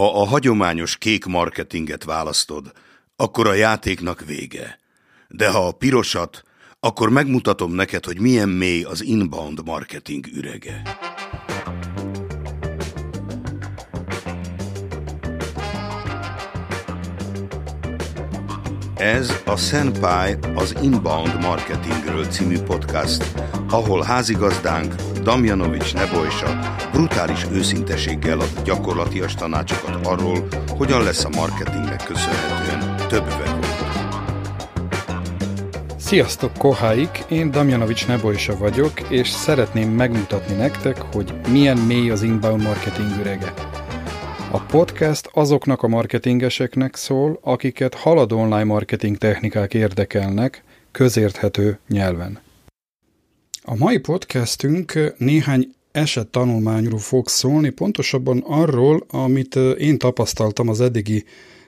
Ha a hagyományos kék marketinget választod, akkor a játéknak vége. De ha a pirosat, akkor megmutatom neked, hogy milyen mély az inbound marketing ürege. Ez a Senpai az Inbound Marketingről című podcast, ahol házigazdánk Damjanovics Nebojsa brutális őszinteséggel ad gyakorlatias tanácsokat arról, hogyan lesz a marketingnek köszönhetően több vevő. Sziasztok, koháik! Én Damjanovics Nebojsa vagyok, és szeretném megmutatni nektek, hogy milyen mély az inbound marketing ürege. A podcast azoknak a marketingeseknek szól, akiket haladó online marketing technikák érdekelnek, közérthető nyelven. A mai podcastünk néhány eset tanulmányról fog szólni, pontosabban arról, amit én tapasztaltam az eddigi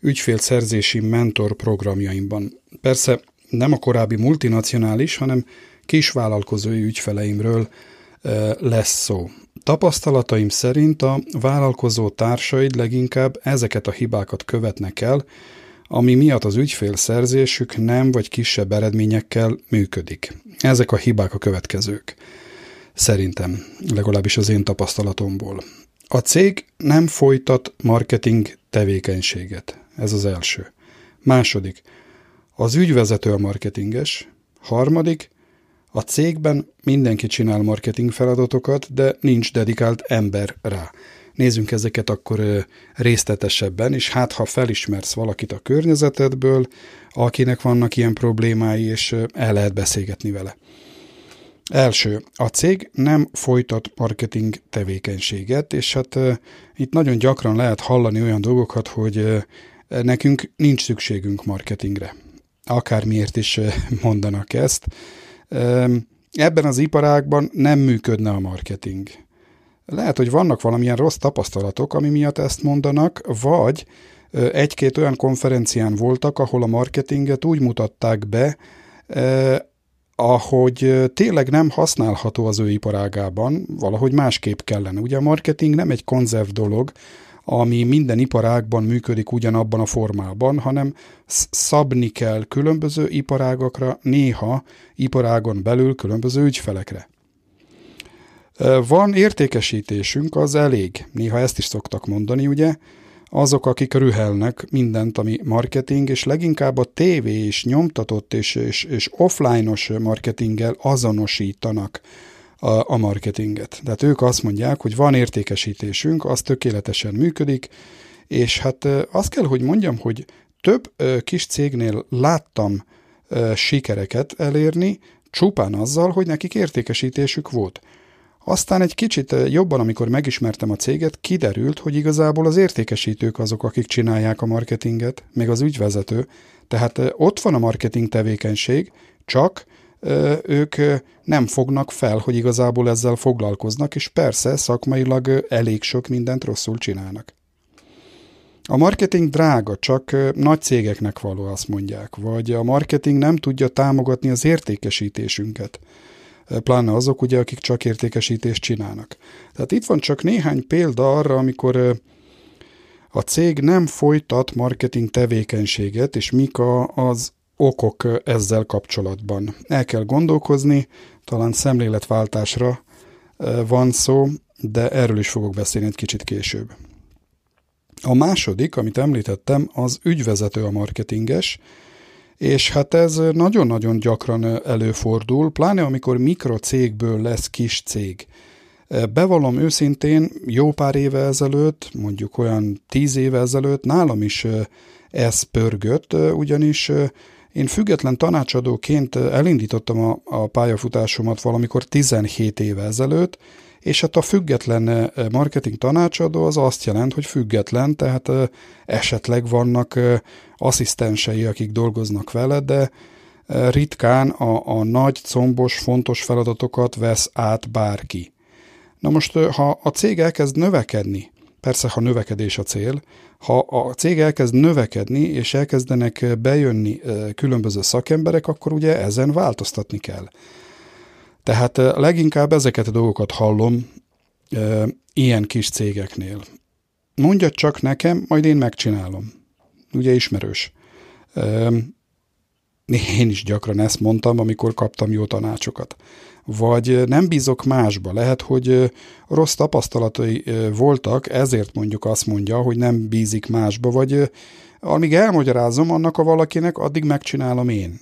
ügyfélszerzési mentor programjaimban. Persze nem a korábbi multinacionális, hanem kisvállalkozói ügyfeleimről lesz szó. Tapasztalataim szerint a vállalkozó társaid leginkább ezeket a hibákat követnek el, ami miatt az ügyfélszerzésük nem vagy kisebb eredményekkel működik. Ezek a hibák a következők. Szerintem, legalábbis az én tapasztalatomból. A cég nem folytat marketing tevékenységet. Ez az első. Második. Az ügyvezető a marketinges. Harmadik. A cégben mindenki csinál marketing feladatokat, de nincs dedikált ember rá. Nézzünk ezeket akkor részletesebben, és hát ha felismersz valakit a környezetedből, akinek vannak ilyen problémái, és el lehet beszélgetni vele. Első, a cég nem folytat marketing tevékenységet, és hát itt nagyon gyakran lehet hallani olyan dolgokat, hogy nekünk nincs szükségünk marketingre. Akármiért is mondanak ezt. Ebben az iparágban nem működne a marketing. Lehet, hogy vannak valamilyen rossz tapasztalatok, ami miatt ezt mondanak, vagy egy-két olyan konferencián voltak, ahol a marketinget úgy mutatták be, ahogy tényleg nem használható az ő iparágában, valahogy másképp kellene. Ugye a marketing nem egy konzerv dolog, ami minden iparágban működik ugyanabban a formában, hanem szabni kell különböző iparágakra, néha iparágon belül különböző ügyfelekre. Van értékesítésünk, az elég. Néha ezt is szoktak mondani, ugye? Azok, akik rühelnek mindent, ami marketing, és leginkább a TV és nyomtatott és, és, és offline-os marketinggel azonosítanak a, a marketinget. Tehát ők azt mondják, hogy van értékesítésünk, az tökéletesen működik, és hát azt kell, hogy mondjam, hogy több kis cégnél láttam sikereket elérni, csupán azzal, hogy nekik értékesítésük volt. Aztán egy kicsit jobban, amikor megismertem a céget, kiderült, hogy igazából az értékesítők azok, akik csinálják a marketinget, meg az ügyvezető. Tehát ott van a marketing tevékenység, csak ők nem fognak fel, hogy igazából ezzel foglalkoznak, és persze szakmailag elég sok mindent rosszul csinálnak. A marketing drága, csak nagy cégeknek való, azt mondják, vagy a marketing nem tudja támogatni az értékesítésünket pláne azok, ugye, akik csak értékesítést csinálnak. Tehát itt van csak néhány példa arra, amikor a cég nem folytat marketing tevékenységet, és mik az okok ezzel kapcsolatban. El kell gondolkozni, talán szemléletváltásra van szó, de erről is fogok beszélni egy kicsit később. A második, amit említettem, az ügyvezető a marketinges, és hát ez nagyon-nagyon gyakran előfordul, pláne amikor mikrocégből lesz kis cég. Bevallom őszintén, jó pár éve ezelőtt, mondjuk olyan tíz éve ezelőtt nálam is ez pörgött, ugyanis én független tanácsadóként elindítottam a, a pályafutásomat valamikor 17 éve ezelőtt, és hát a független marketing tanácsadó az azt jelent, hogy független, tehát esetleg vannak asszisztensei, akik dolgoznak vele, de ritkán a, a nagy, combos, fontos feladatokat vesz át bárki. Na most, ha a cég elkezd növekedni, persze, ha növekedés a cél, ha a cég elkezd növekedni, és elkezdenek bejönni különböző szakemberek, akkor ugye ezen változtatni kell. Tehát leginkább ezeket a dolgokat hallom e, ilyen kis cégeknél. mondja csak nekem, majd én megcsinálom. Ugye ismerős. Én is gyakran ezt mondtam, amikor kaptam jó tanácsokat. Vagy nem bízok másba. Lehet, hogy rossz tapasztalatai voltak, ezért mondjuk azt mondja, hogy nem bízik másba, vagy amíg elmagyarázom annak a valakinek, addig megcsinálom én.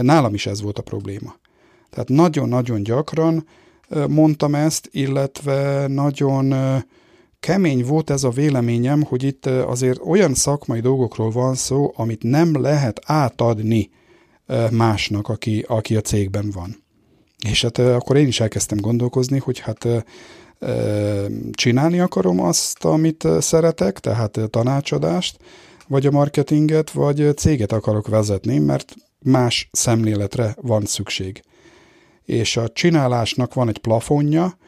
Nálam is ez volt a probléma. Tehát nagyon-nagyon gyakran mondtam ezt, illetve nagyon kemény volt ez a véleményem, hogy itt azért olyan szakmai dolgokról van szó, amit nem lehet átadni másnak, aki, aki a cégben van. És hát akkor én is elkezdtem gondolkozni, hogy hát csinálni akarom azt, amit szeretek, tehát tanácsadást, vagy a marketinget, vagy céget akarok vezetni, mert más szemléletre van szükség. És a csinálásnak van egy plafonja,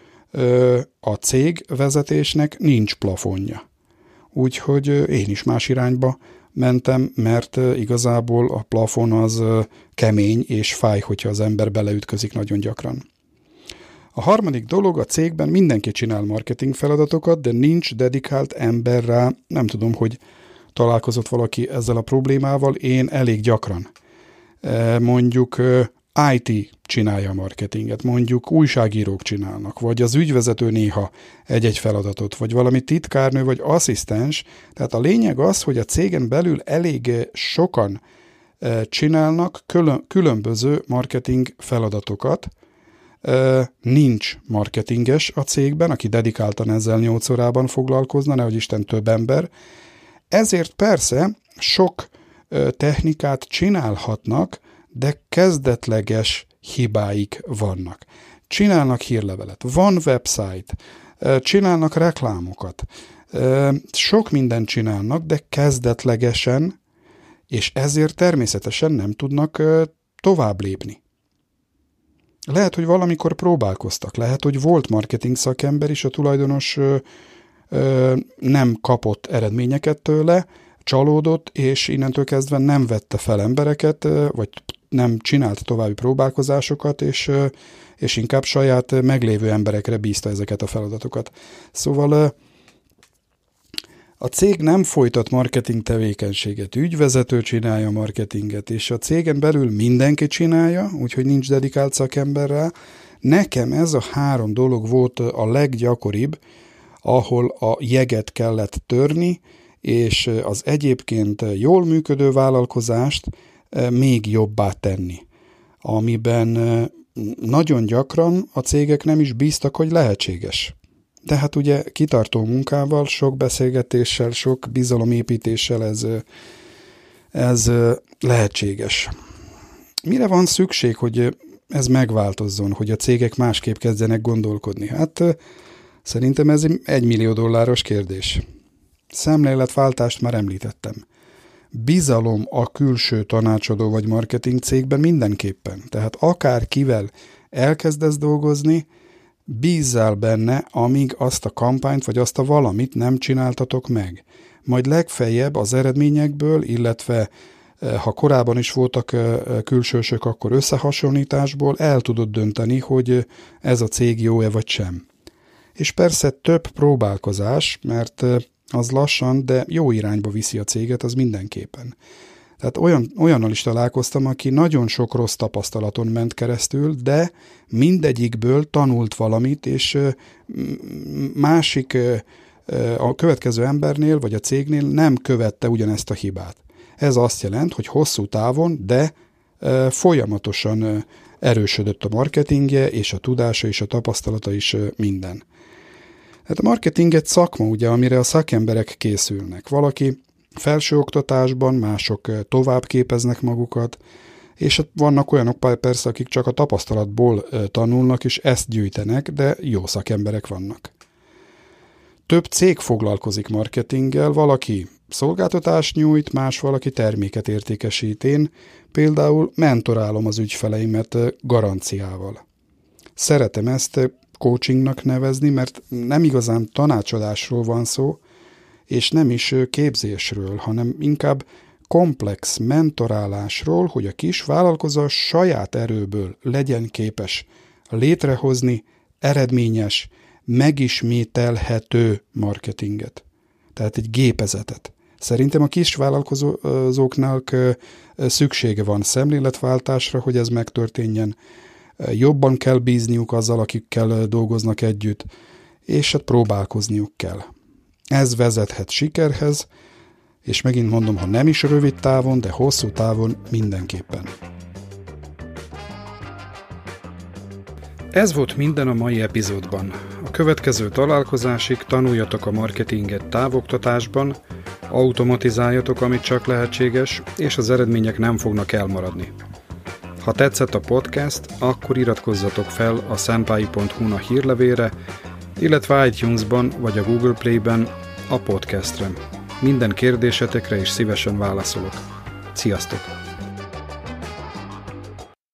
a cég vezetésnek nincs plafonja. Úgyhogy én is más irányba mentem, mert igazából a plafon az kemény és fáj, hogyha az ember beleütközik nagyon gyakran. A harmadik dolog, a cégben mindenki csinál marketing feladatokat, de nincs dedikált ember rá, nem tudom, hogy találkozott valaki ezzel a problémával, én elég gyakran. Mondjuk IT csinálja a marketinget, mondjuk újságírók csinálnak, vagy az ügyvezető néha egy-egy feladatot, vagy valami titkárnő, vagy asszisztens. Tehát a lényeg az, hogy a cégen belül elég sokan csinálnak különböző marketing feladatokat, nincs marketinges a cégben, aki dedikáltan ezzel 8 órában foglalkozna, nehogy Isten több ember. Ezért persze sok technikát csinálhatnak, de kezdetleges hibáik vannak. Csinálnak hírlevelet, van website, csinálnak reklámokat, sok mindent csinálnak, de kezdetlegesen, és ezért természetesen nem tudnak tovább lépni. Lehet, hogy valamikor próbálkoztak, lehet, hogy volt marketing szakember, és a tulajdonos ö, ö, nem kapott eredményeket tőle, csalódott, és innentől kezdve nem vette fel embereket, vagy nem csinált további próbálkozásokat, és, és inkább saját meglévő emberekre bízta ezeket a feladatokat. Szóval a cég nem folytat marketing tevékenységet, ügyvezető csinálja marketinget, és a cégen belül mindenki csinálja, úgyhogy nincs dedikált szakember rá. Nekem ez a három dolog volt a leggyakoribb, ahol a jeget kellett törni, és az egyébként jól működő vállalkozást még jobbá tenni, amiben nagyon gyakran a cégek nem is bíztak, hogy lehetséges. De hát ugye kitartó munkával, sok beszélgetéssel, sok bizalomépítéssel ez, ez lehetséges. Mire van szükség, hogy ez megváltozzon, hogy a cégek másképp kezdenek gondolkodni? Hát szerintem ez egy millió dolláros kérdés. Szemléletváltást már említettem bizalom a külső tanácsadó vagy marketing cégben mindenképpen. Tehát akár kivel elkezdesz dolgozni, bízzál benne, amíg azt a kampányt vagy azt a valamit nem csináltatok meg. Majd legfeljebb az eredményekből, illetve eh, ha korábban is voltak eh, külsősök, akkor összehasonlításból el tudod dönteni, hogy ez a cég jó-e vagy sem. És persze több próbálkozás, mert eh, az lassan, de jó irányba viszi a céget, az mindenképpen. Tehát olyan, olyannal is találkoztam, aki nagyon sok rossz tapasztalaton ment keresztül, de mindegyikből tanult valamit, és másik a következő embernél, vagy a cégnél nem követte ugyanezt a hibát. Ez azt jelent, hogy hosszú távon, de folyamatosan erősödött a marketingje, és a tudása, és a tapasztalata is minden. Hát a marketing egy szakma, ugye, amire a szakemberek készülnek. Valaki felsőoktatásban, mások tovább képeznek magukat, és hát vannak olyanok persze, akik csak a tapasztalatból tanulnak, és ezt gyűjtenek, de jó szakemberek vannak. Több cég foglalkozik marketinggel, valaki szolgáltatást nyújt, más valaki terméket értékesít. Én például mentorálom az ügyfeleimet garanciával. Szeretem ezt, coachingnak nevezni, mert nem igazán tanácsadásról van szó, és nem is képzésről, hanem inkább komplex mentorálásról, hogy a kis vállalkozó saját erőből legyen képes létrehozni eredményes, megismételhető marketinget. tehát egy gépezetet. Szerintem a kis vállalkozóknak szüksége van szemléletváltásra, hogy ez megtörténjen. Jobban kell bízniuk azzal, akikkel dolgoznak együtt, és hát próbálkozniuk kell. Ez vezethet sikerhez, és megint mondom, ha nem is rövid távon, de hosszú távon mindenképpen. Ez volt minden a mai epizódban. A következő találkozásig tanuljatok a marketinget távoktatásban, automatizáljatok, amit csak lehetséges, és az eredmények nem fognak elmaradni. Ha tetszett a podcast, akkor iratkozzatok fel a senpai.hu-na hírlevére, illetve iTunes-ban vagy a Google Play-ben a podcastre. Minden kérdésetekre is szívesen válaszolok. Sziasztok!